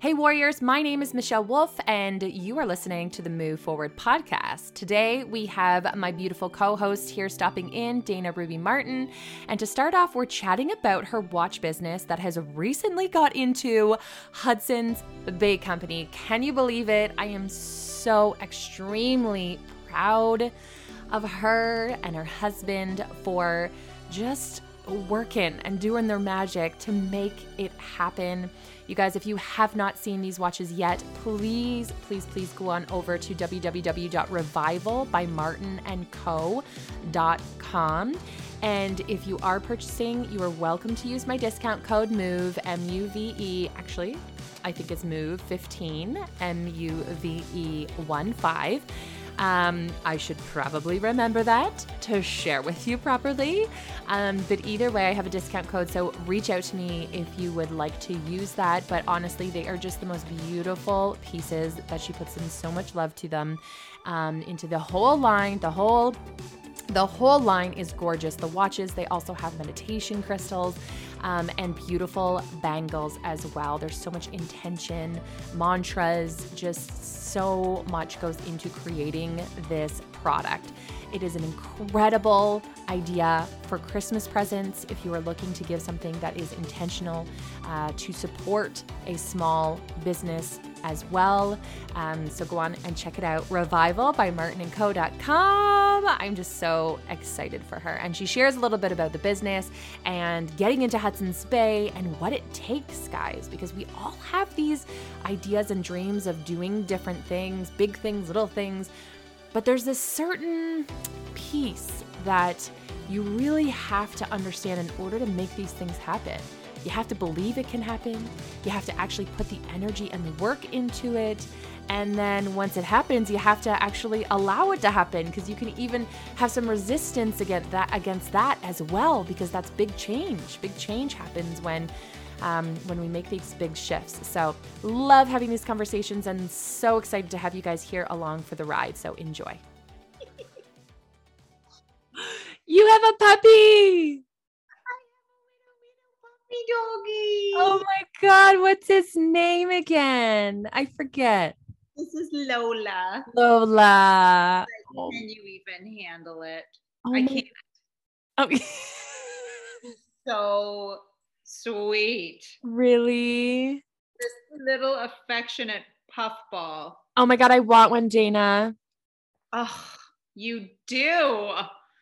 Hey, Warriors, my name is Michelle Wolf, and you are listening to the Move Forward podcast. Today, we have my beautiful co host here stopping in, Dana Ruby Martin. And to start off, we're chatting about her watch business that has recently got into Hudson's Bay Company. Can you believe it? I am so extremely proud of her and her husband for just working and doing their magic to make it happen. You guys, if you have not seen these watches yet, please, please, please go on over to www.revivalbymartinandco.com. And if you are purchasing, you are welcome to use my discount code MOVE, M U V E. Actually, I think it's MOVE 15, M U V E 1 5. Um, I should probably remember that to share with you properly. Um, but either way, I have a discount code, so reach out to me if you would like to use that. But honestly, they are just the most beautiful pieces that she puts in so much love to them um, into the whole line, the whole the whole line is gorgeous. The watches, they also have meditation crystals um, and beautiful bangles as well. There's so much intention, mantras, just so much goes into creating this product. It is an incredible idea for Christmas presents if you are looking to give something that is intentional uh, to support a small business as well. Um, so go on and check it out. Revival by martinandco.com. I'm just so excited for her. And she shares a little bit about the business and getting into Hudson's Bay and what it takes, guys, because we all have these ideas and dreams of doing different things, big things, little things. But there's this certain piece that you really have to understand in order to make these things happen. You have to believe it can happen. You have to actually put the energy and the work into it. And then once it happens, you have to actually allow it to happen because you can even have some resistance against that against that as well because that's big change. Big change happens when um, when we make these big shifts. So, love having these conversations and so excited to have you guys here along for the ride. So, enjoy. you have a puppy. Doggy. Oh my God. What's his name again? I forget. This is Lola. Lola. Oh. Can you even handle it? Oh I can't. Oh, So sweet. really? This little affectionate puffball. Oh my God. I want one, Dana. Oh, you do.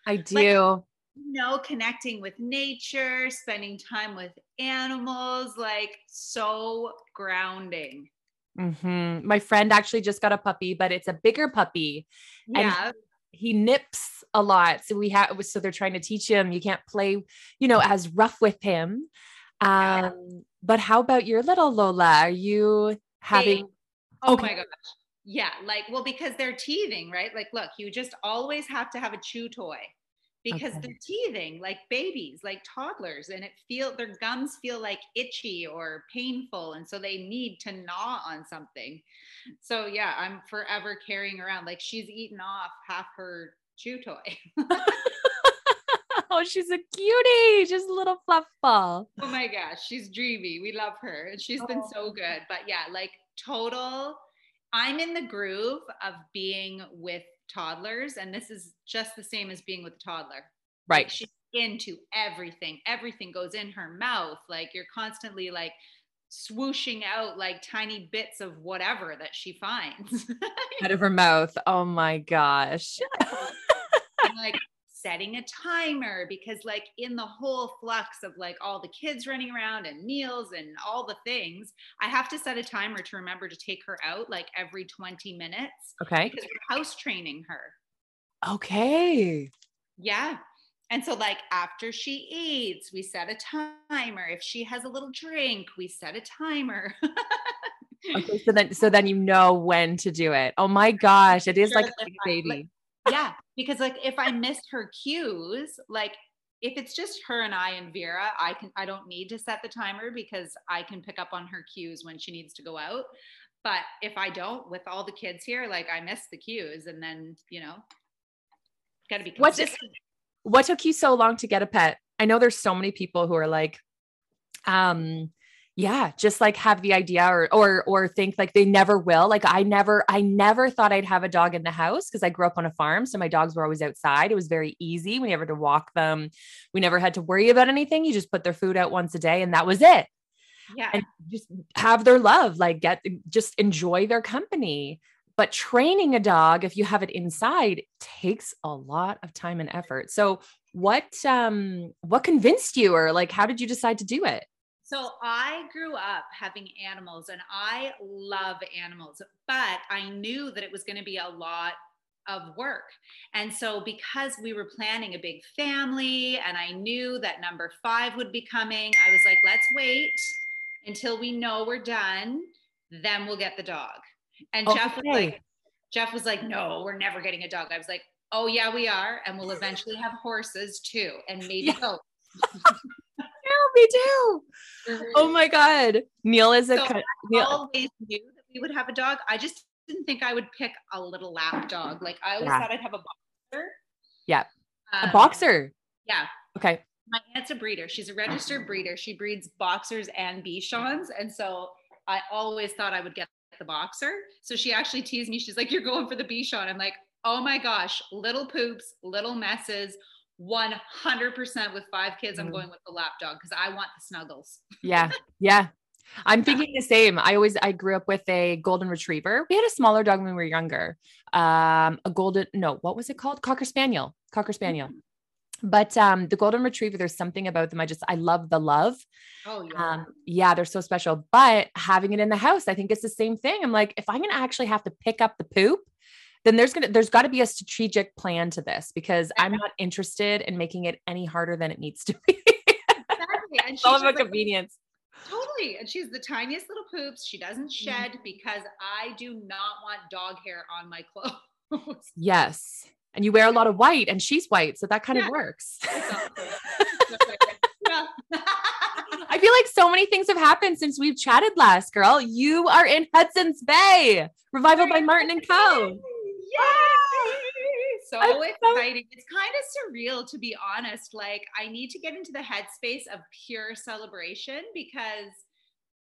I do. You know, connecting with nature, spending time with animals, like so grounding. hmm My friend actually just got a puppy, but it's a bigger puppy. And he nips a lot. So we have so they're trying to teach him you can't play, you know, as rough with him. Yeah. Um, but how about your little Lola? Are you having Oh Okay. my gosh. Yeah. Like, well, because they're teething, right? Like, look, you just always have to have a chew toy because Okay. they're teething like babies, like toddlers, and it feel their gums feel like itchy or painful. And so they need to gnaw on something. So yeah, I'm forever carrying around like she's eaten off half her chew toy. Oh, she's a cutie, just a little fluff ball. oh my gosh, she's dreamy. We love her. And she's been oh. so good. But yeah, like total, I'm in the groove of being with toddlers. And this is just the same as being with a toddler. Like Right. she's into everything. Everything goes in her mouth. Like you're constantly like swooshing out like tiny bits of whatever that she finds. Out of her mouth. Oh my gosh. like setting a timer because like in the whole flux of like all the kids running around and meals and all the things i have to set a timer to remember to take her out like every 20 minutes Okay. because we're house training her Okay. yeah and so like after she eats we set a timer if she has a little drink we set a timer Okay. So then so then you know when to do it. Oh my gosh. It is Sure like a baby. like, yeah because like if i missed her cues like if it's just her and i and vera i can i don't need to set the timer because i can pick up on her cues when she needs to go out but if i don't with all the kids here like i miss the cues and then you know gotta be What's consistent. what took you so long to get a pet? I know there's so many people who are like, um, yeah just like have the idea or or or think like they never will like i never i never thought i'd have a dog in the house because i grew up on a farm so my dogs were always outside it was very easy we never had to walk them we never had to worry about anything you just put their food out once a day and that was it. Yeah. And just have their love like get just enjoy their company. But training a dog if you have it inside takes a lot of time and effort. So what um what convinced you or like how did you decide to do it so I grew up having animals and I love animals, but I knew that it was going to be a lot of work. And so because we were planning a big family and I knew that number 5 would be coming, I was like, let's wait until we know we're done, then we'll get the dog. And okay. Jeff was like Jeff was like, "No, we're never getting a dog." I was like, "Oh yeah, we are, and we'll eventually have horses too, and maybe yeah. goats." me too. Mm-hmm. Oh my God. Neil is a so I Neil. always knew that we would have a dog. I just didn't think I would pick a little lap dog. Like I always yeah. thought I'd have a boxer. Yeah. Um, a boxer. Yeah. Okay. My aunt's a breeder. She's a registered breeder. She breeds boxers and Bichons. And so I always thought I would get the boxer. So she actually teased me. She's like, You're going for the Bichon. I'm like, Oh my gosh, little poops, little messes, 100% with five kids, I'm mm. going with the lap dog because I want the snuggles. yeah. Yeah. I'm thinking the same. I always I grew up with a golden retriever. We had a smaller dog when we were younger. Um, a golden no, what was it called? Cocker spaniel. Cocker spaniel. Mm-hmm. But um, the golden retriever, there's something about them. I just I love the love. Oh yeah. Um, yeah, they're so special. But having it in the house, I think it's the same thing. I'm like, if I'm gonna actually have to pick up the poop, then there's gonna there's got to be a strategic plan to this because I'm not interested in making it any harder than it needs to be. exactly. And she's all about like, convenience. Totally. And she's the tiniest little poops. She doesn't mm-hmm. shed mm-hmm. because I do not want dog hair on my clothes. yes. And you wear a lot of white and she's white. So that kind yeah. of works. I feel like so many things have happened since we've chatted last, girl. You are in Hudson's Bay, Revival by Martin and Co. Yay! So I'm exciting. So- it's kind of surreal to be honest. Like I need to get into the headspace of pure celebration because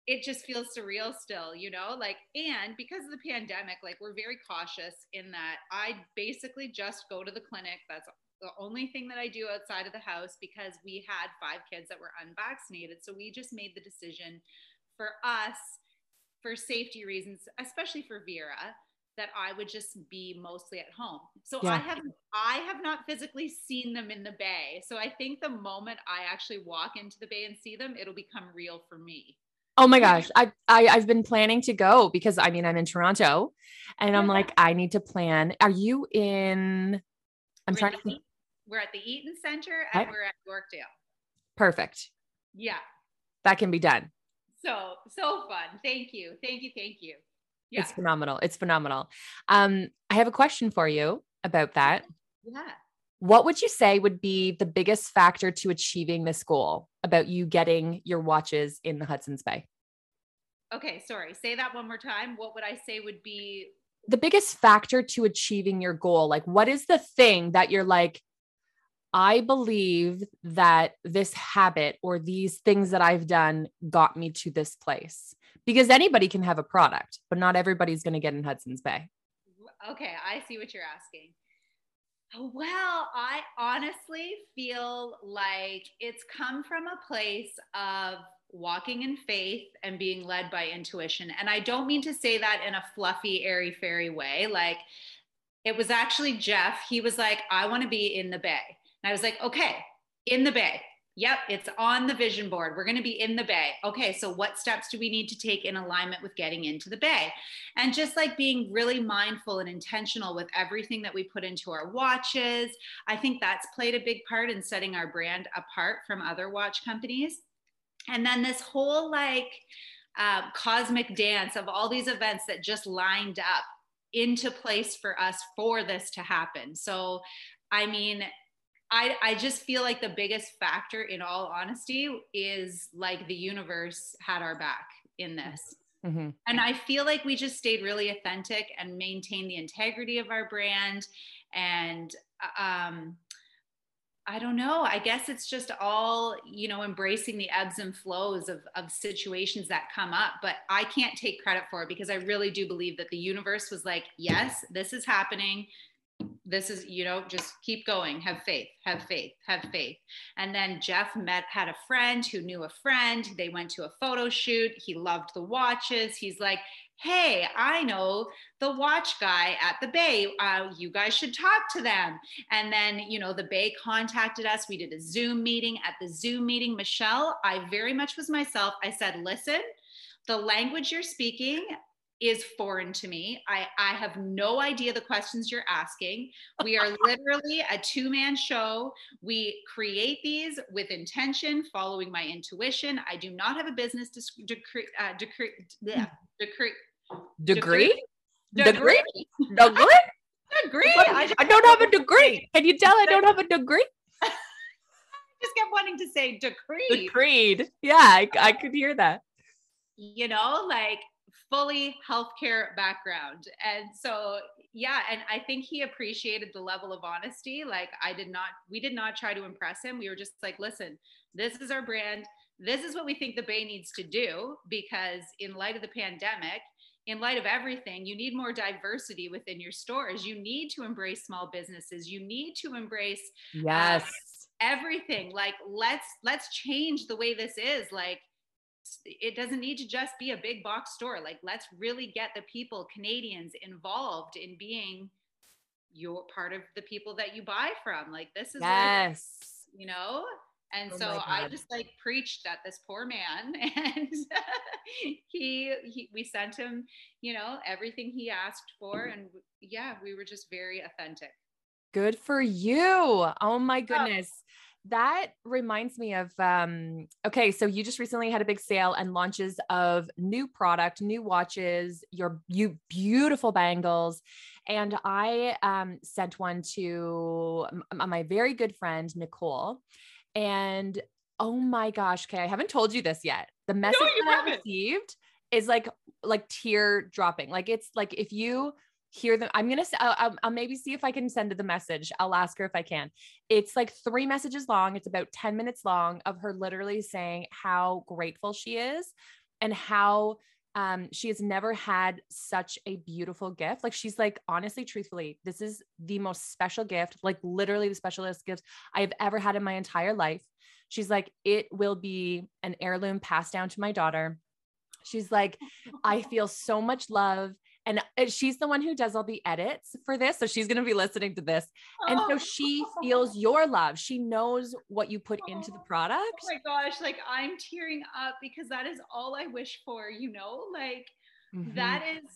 it just feels surreal still, you know? Like, and because of the pandemic, like we're very cautious in that I basically just go to the clinic. That's the only thing that I do outside of the house because we had five kids that were unvaccinated. So we just made the decision for us, for safety reasons, especially for Vera, that I would just be mostly at home. So yeah. I have I have not physically seen them in the bay. So I think the moment I actually walk into the bay and see them, it'll become real for me. Oh my gosh. I, I I've been planning to go because I mean I'm in Toronto and I'm like, I need to plan. Are you in I'm we're trying to think. We're at the Eaton Center and we're at Yorkdale. Perfect. Yeah. That can be done. So so fun. Thank you. Thank you. Thank you. Yeah. It's phenomenal. It's phenomenal. Um, I have a question for you about that. Yeah. What would you say would be the biggest factor to achieving this goal about you getting your watches in the Hudson's Bay? Okay, sorry. Say that one more time. What would I say would be the biggest factor to achieving your goal? Like, what is the thing that you're like, I believe that this habit or these things that I've done got me to this place? Because anybody can have a product, but not everybody's going to get in Hudson's Bay. Okay, I see what you're asking. Well, I honestly feel like it's come from a place of walking in faith and being led by intuition. And I don't mean to say that in a fluffy, airy fairy way. Like it was actually Jeff. He was like, I want to be in the bay. And I was like, okay, in the bay. Yep, it's on the vision board. We're going to be in the bay. Okay, so what steps do we need to take in alignment with getting into the bay? And just like being really mindful and intentional with everything that we put into our watches, I think that's played a big part in setting our brand apart from other watch companies. And then this whole like uh, cosmic dance of all these events that just lined up into place for us for this to happen. So, I mean, I, I just feel like the biggest factor in all honesty is like the universe had our back in this. Mm-hmm. And I feel like we just stayed really authentic and maintained the integrity of our brand. And um, I don't know. I guess it's just all, you know, embracing the ebbs and flows of, of situations that come up. But I can't take credit for it because I really do believe that the universe was like, yes, this is happening. This is, you know, just keep going, have faith, have faith, have faith. And then Jeff met, had a friend who knew a friend. They went to a photo shoot. He loved the watches. He's like, hey, I know the watch guy at the Bay. Uh, you guys should talk to them. And then, you know, the Bay contacted us. We did a Zoom meeting. At the Zoom meeting, Michelle, I very much was myself. I said, listen, the language you're speaking is foreign to me. I, I have no idea the questions you're asking. We are literally a two man show. We create these with intention, following my intuition. I do not have a business decree, uh, decree, yeah, decree, degree, degree, degree, degree. I, I don't have a degree. Can you tell I don't have a degree? just kept wanting to say decree. Decreed. Yeah, I, I could hear that. You know, like fully healthcare background. And so, yeah, and I think he appreciated the level of honesty. Like, I did not, we did not try to impress him. We were just like, listen, this is our brand. This is what we think the Bay needs to do because, in light of the pandemic, in light of everything, you need more diversity within your stores. You need to embrace small businesses. You need to embrace yes. Uh, everything. Like let's let's change the way this is. Like it doesn't need to just be a big box store. Like, let's really get the people, Canadians, involved in being your part of the people that you buy from. Like, this is yes, like, you know. And oh so I just like preached at this poor man, and he, he, we sent him, you know, everything he asked for, and yeah, we were just very authentic. Good for you. Oh my goodness. That reminds me of um okay so you just recently had a big sale and launches of new product new watches your you beautiful bangles. And i um sent one to my very good friend nicole. And oh my gosh okay i haven't told you this yet. The message no, that i received is like like tear dropping like it's like if you hear them. I'm gonna. I'll, I'll, maybe see if I can send her the message. I'll ask her if I can. It's like three messages long. It's about ten minutes long of her literally saying how grateful she is and how um, she has never had such a beautiful gift. Like she's like, honestly, truthfully, this is the most special gift, like literally the specialist gifts I have ever had in my entire life. She's like, it will be an heirloom passed down to my daughter. She's like, I feel so much love and uh, she's the one who does all the edits for this. So she's going to be listening to this. And so she feels your love. She knows what you put into the product. Oh my gosh. Like I'm tearing up because that is all I wish for, you know, like mm-hmm. that is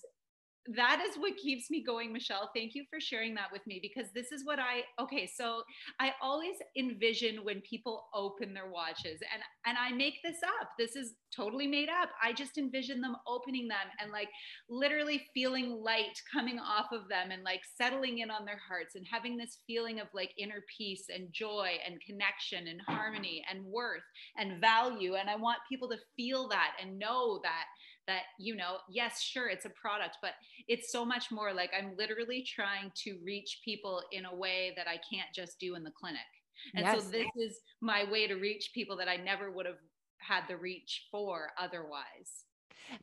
that is what keeps me going michelle. Thank you for sharing that with me because this is what i okay so i always envision when people open their watches and and i make this up. This is totally made up. I just envision them opening them and like literally feeling light coming off of them and like settling in on their hearts and having this feeling of like inner peace and joy and connection and harmony and worth and value. And i want people to feel that and know that that you know yes sure it's a product but it's so much more like i'm literally trying to reach people in a way that i can't just do in the clinic and yes. so this is my way to reach people that i never would have had the reach for otherwise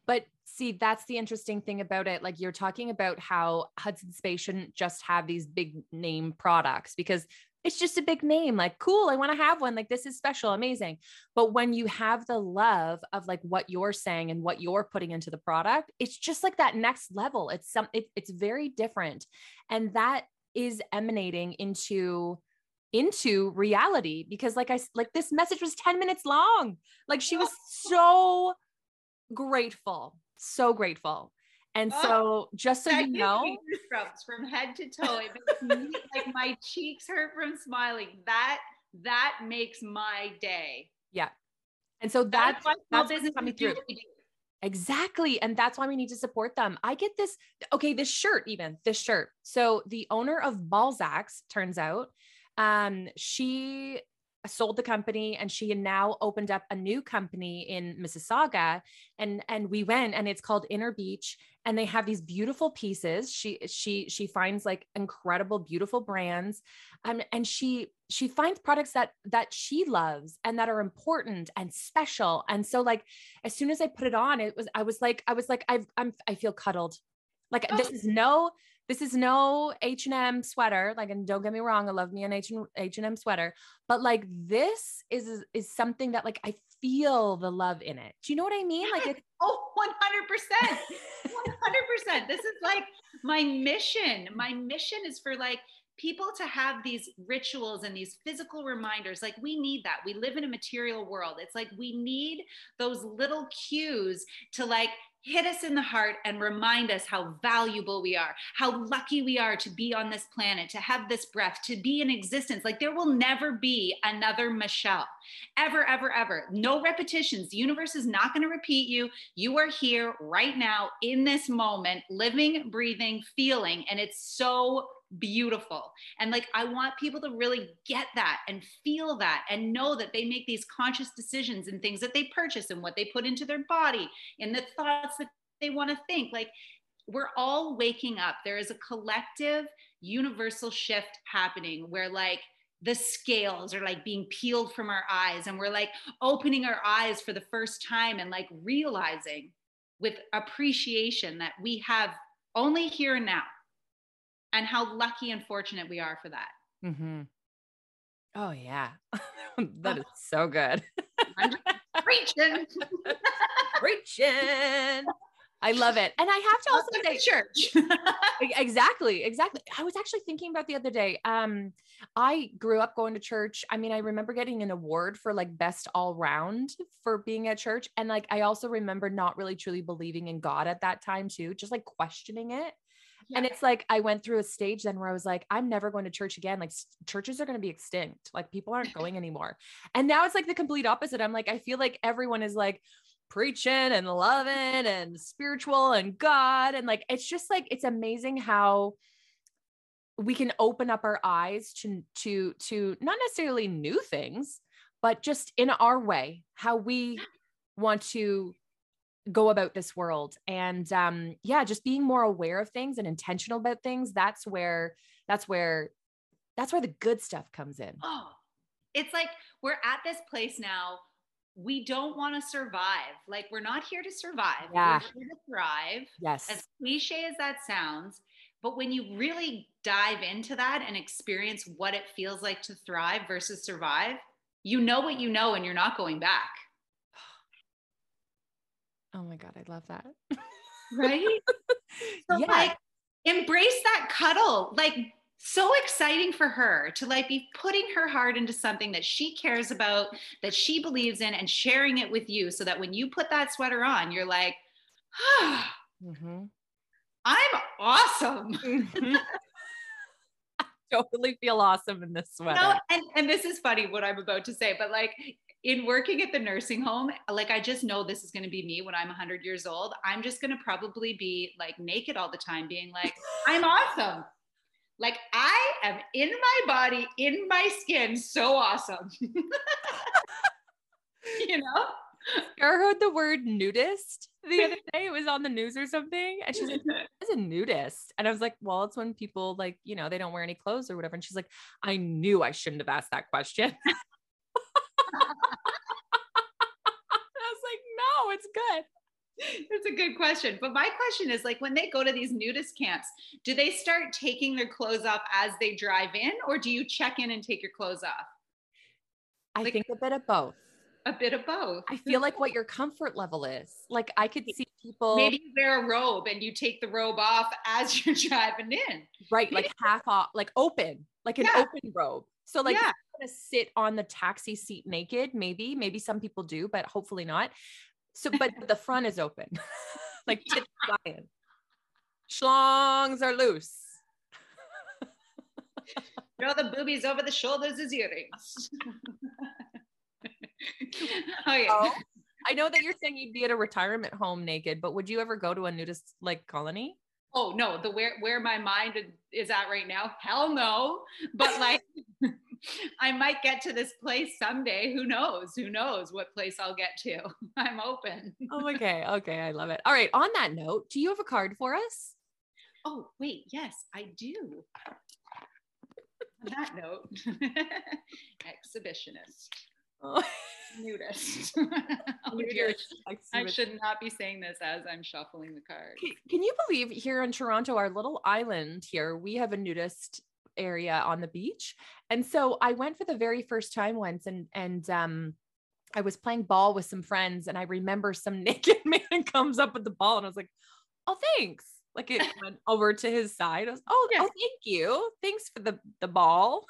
but see, that's the interesting thing about it. Like you're talking about how Hudson's Bay shouldn't just have these big name products because it's just a big name like cool i want to have one like this is special amazing. But when you have the love of like what you're saying and what you're putting into the product it's just like that next level. It's some it, it's very different. And that is emanating into into reality because like i like this message was 10 minutes long. Like she was so grateful so grateful and oh, so, just so you know, from head to toe, it makes me like my cheeks hurt from smiling. That that makes my day. Yeah, and so that's that's, that's business coming through. Exactly. And that's why we need to support them. I get this. Okay, this shirt, even this shirt. So the owner of Balzac's turns out, um, she sold the company and she had now opened up a new company in Mississauga and and we went and it's called Inner Beach and they have these beautiful pieces she she she finds like incredible beautiful brands um, and she she finds products that that she loves and that are important and special and so like as soon as I put it on it was I was like I was like I've I'm I feel cuddled like oh. this is no this is no H&M sweater. Like, and don't get me wrong, I love me an H H&M sweater, but like this is is something that like I feel the love in it. Do you know what I mean? Like it's oh 100%. 100%. this is like my mission. My mission is for like people to have these rituals and these physical reminders like we need that we live in a material world it's like we need those little cues to like hit us in the heart and remind us how valuable we are, how lucky we are to be on this planet, to have this breath, to be in existence. Like there will never be another Michelle, ever, ever, ever. No repetitions. The universe is not going to repeat you. You are here right now in this moment, living, breathing, feeling. And it's so beautiful. And like, I want people to really get that and feel that and know that they make these conscious decisions and things that they purchase and what they put into their body and the thoughts that they want to think. Like, we're all waking up. There is a collective, universal shift happening where, like, the scales are like being peeled from our eyes and we're like opening our eyes for the first time and like realizing with appreciation that we have only here and now and how lucky and fortunate we are for that. Mm-hmm. Oh yeah, that is so good. preaching, preaching. I love it, and I have to also say, church. exactly, exactly. I was actually thinking about the other day. Um, I grew up going to church. I mean, I remember getting an award for like best all round for being at church, and like I also remember not really truly believing in God at that time too, just like questioning it. Yeah. And it's like I went through a stage then where I was like, I'm never going to church again. Like churches are going to be extinct. Like people aren't going anymore. And now it's like the complete opposite. I'm like, I feel like everyone is like preaching and loving and spiritual and God. And like, it's just like, it's amazing how we can open up our eyes to, to, to not necessarily new things, but just in our way, how we want to go about this world. And um yeah just being more aware of things and intentional about things that's where that's where that's where the good stuff comes in. Oh it's like we're at this place now we don't want to survive. Like we're not here to survive. Yeah. we're here to thrive yes. as cliche as that sounds. But when you really dive into that and experience what it feels like to thrive versus survive you know what you know and you're not going back Oh my God, I love that. Right? so yeah. like embrace that cuddle. Like so exciting for her to like be putting her heart into something that she cares about, that she believes in, and sharing it with you so that when you put that sweater on, you're like, ah, mm-hmm. I'm awesome. Mm-hmm. totally feel awesome in this sweater. No, and, and this is funny what I'm about to say, but like in working at the nursing home, like I just know this is going to be me when I'm 100 years old. I'm just going to probably be like naked all the time, being like, I'm awesome. Like I am in my body, in my skin, so awesome. you know? I heard the word nudist the other day. It was on the news or something. And she's like, "As a nudist. And I was like, well, it's when people like, you know, they don't wear any clothes or whatever. And she's like, I knew I shouldn't have asked that question. It's good. It's a good question. But my question is like when they go to these nudist camps, do they start taking their clothes off as they drive in or do you check in and take your clothes off? I like, think a bit of both. A bit of both. I feel like what your comfort level is. Like I could see people maybe you wear a robe and you take the robe off as you're driving in. Right, like half off, like open, like an yeah. open robe. So like yeah. gonna sit on the taxi seat naked, maybe, maybe some people do, but hopefully not. So, but the front is open, like tits flying. Schlongs are loose. Throw the boobies over the shoulders as earrings. oh yeah. Oh, I know that you're saying you'd be at a retirement home naked, but would you ever go to a nudist like colony? Oh no, the where where my mind is at right now, hell no. But like I might get to this place someday. Who knows? Who knows what place I'll get to? I'm open. oh, okay. Okay. I love it. All right. On that note, do you have a card for us? Oh, wait. Yes, I do. On that note, exhibitionist. Oh. Nudist. oh, I should not be saying this as I'm shuffling the cards. Can, can you believe here in Toronto, our little island here, we have a nudist area on the beach. And so I went for the very first time once and and um I was playing ball with some friends and I remember some naked man comes up with the ball and I was like, "Oh, thanks." Like it went over to his side. I was, "Oh, yeah. oh, thank you. Thanks for the the ball."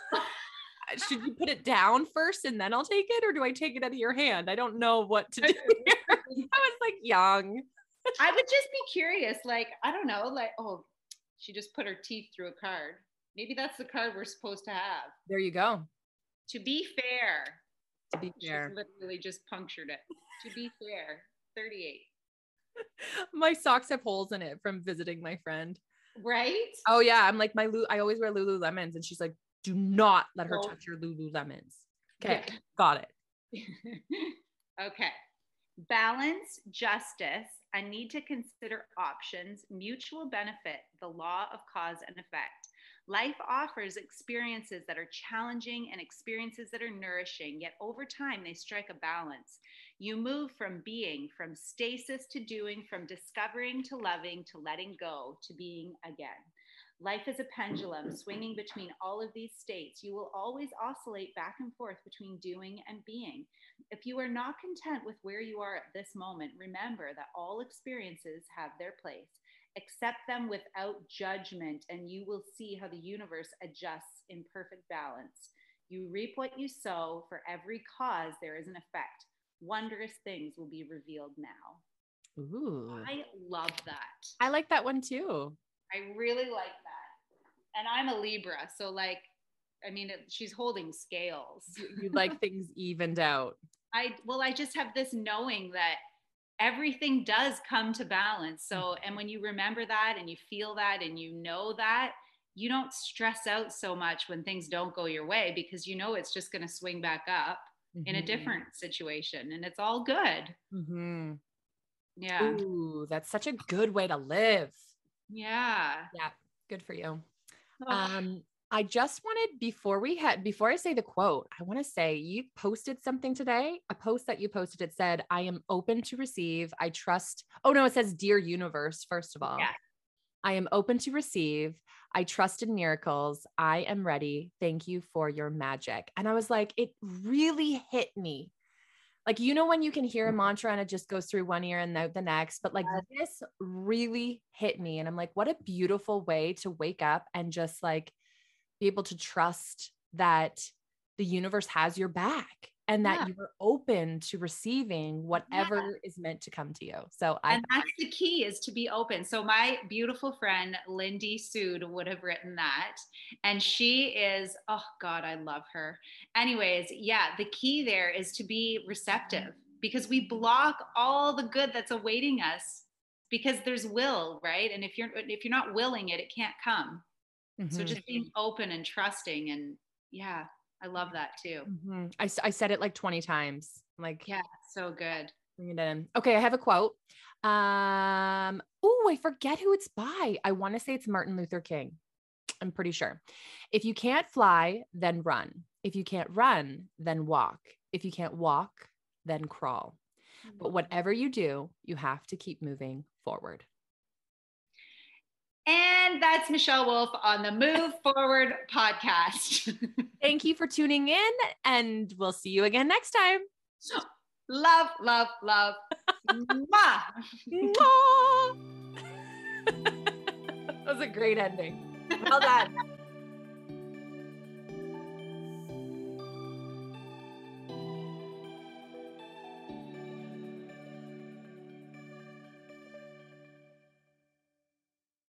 Should you put it down first and then I'll take it or do I take it out of your hand? I don't know what to do. I was like young. I would just be curious like, I don't know, like, oh, she just put her teeth through a card. Maybe that's the card we're supposed to have. There you go. To be fair. To be fair. She's literally just punctured it. To be fair, 38. my socks have holes in it from visiting my friend. Right? Oh yeah, I'm like my Lu- I always wear Lululemons and she's like, "Do not let her oh. touch your Lululemons." Okay, yeah. got it. okay. Balance, justice, a need to consider options, mutual benefit, the law of cause and effect. Life offers experiences that are challenging and experiences that are nourishing, yet over time they strike a balance. You move from being, from stasis to doing, from discovering to loving to letting go to being again. Life is a pendulum swinging between all of these states. You will always oscillate back and forth between doing and being. If you are not content with where you are at this moment, remember that all experiences have their place accept them without judgment, and you will see how the universe adjusts in perfect balance. You reap what you sow. For every cause, there is an effect. Wondrous things will be revealed now. Ooh. I love that. I like that one too. I really like that. And I'm a Libra. So, like, I mean, it, she's holding scales. You like things evened out. I, well, I just have this knowing that everything does come to balance. So, mm-hmm. and when you remember that and you feel that and you know that, you don't stress out so much when things don't go your way because you know it's just going to swing back up mm-hmm. in a mm-hmm. different situation and it's all good. Mm-hmm. Yeah. Ooh, that's such a good way to live. Yeah. Yeah. Good for you. Oh. Um, I just wanted before we had before I say the quote, I want to say you posted something today. A post that you posted it said, "I am open to receive. I trust." Oh no, it says, "Dear universe." First of all, yeah. I am open to receive. I trust in miracles. I am ready. Thank you for your magic. And I was like, it really hit me. Like, you know, when you can hear a mm-hmm. mantra and it just goes through one ear and out the next, but like this really hit me. And I'm like, what a beautiful way to wake up and just like be able to trust that the universe has your back and that yeah. you're open to receiving whatever yeah. is meant to come to you. So I And that's the key is to be open. So my beautiful friend Lindy Sood would have written that. And she is, oh God, I love her. Anyways, yeah, the key there is to be receptive because we block all the good that's awaiting us because there's will, right? And if you're if you're not willing it, it can't come. Mm-hmm. So just being open and trusting and yeah, I love that too. Mm-hmm. I, I said it like 20 times. like, yeah, so good. Bring it in. Okay, I have a quote. Um, oh, I forget who it's by. I want to say it's Martin Luther King. I'm pretty sure. If you can't fly, then run. If you can't run, then walk. If you can't walk, then crawl. But mm-hmm. whatever you do, you have to keep moving forward. And that's Michelle Wolf on the Move Forward podcast. Thank you for tuning in, and we'll see you again next time. Love, love, love. Mwah. that was a great ending. Well done.